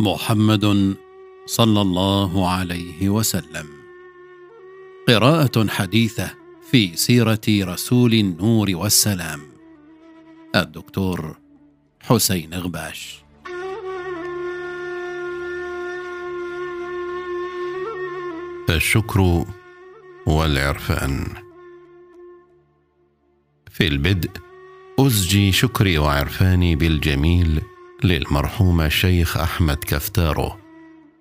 محمد صلى الله عليه وسلم. قراءة حديثة في سيرة رسول النور والسلام. الدكتور حسين غباش. الشكر والعرفان. في البدء أزجي شكري وعرفاني بالجميل للمرحوم الشيخ أحمد كفتارو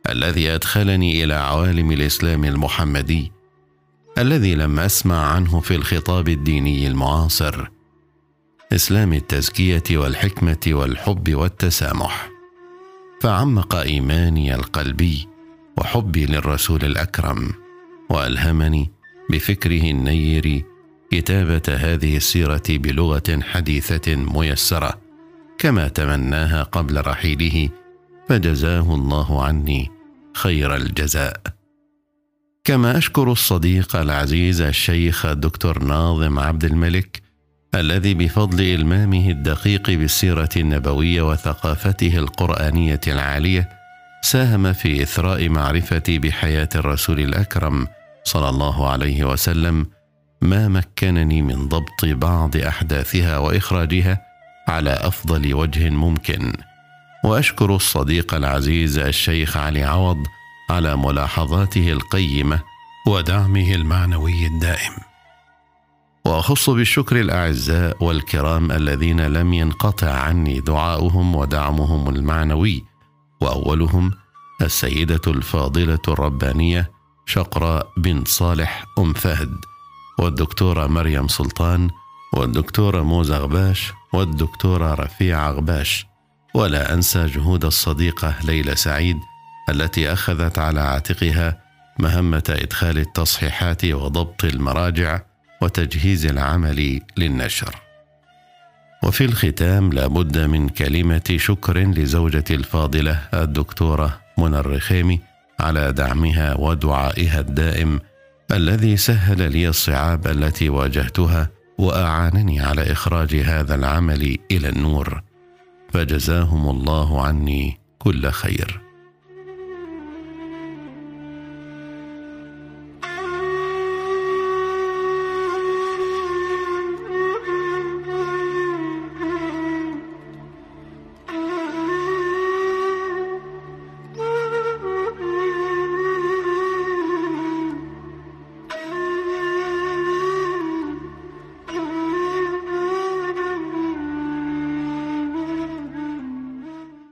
الذي أدخلني إلى عوالم الإسلام المحمدي الذي لم أسمع عنه في الخطاب الديني المعاصر. إسلام التزكية والحكمة والحب والتسامح. فعمق إيماني القلبي وحبي للرسول الأكرم وألهمني بفكره النير كتابة هذه السيرة بلغة حديثة ميسرة. كما تمناها قبل رحيله فجزاه الله عني خير الجزاء. كما أشكر الصديق العزيز الشيخ الدكتور ناظم عبد الملك الذي بفضل إلمامه الدقيق بالسيرة النبوية وثقافته القرآنية العالية ساهم في إثراء معرفتي بحياة الرسول الأكرم صلى الله عليه وسلم ما مكنني من ضبط بعض أحداثها وإخراجها على أفضل وجه ممكن. وأشكر الصديق العزيز الشيخ علي عوض على ملاحظاته القيمة ودعمه المعنوي الدائم. وأخص بالشكر الأعزاء والكرام الذين لم ينقطع عني دعاؤهم ودعمهم المعنوي. وأولهم السيدة الفاضلة الربانية شقراء بن صالح أم فهد والدكتورة مريم سلطان والدكتورة موزة غباش والدكتورة رفيعة غباش ولا أنسى جهود الصديقة ليلى سعيد التي أخذت على عاتقها مهمة إدخال التصحيحات وضبط المراجع وتجهيز العمل للنشر. وفي الختام لابد من كلمة شكر لزوجتي الفاضلة الدكتورة منى الرخيمي على دعمها ودعائها الدائم الذي سهل لي الصعاب التي واجهتها وأعانني على إخراج هذا العمل إلى النور. فجزاهم الله عني كل خير.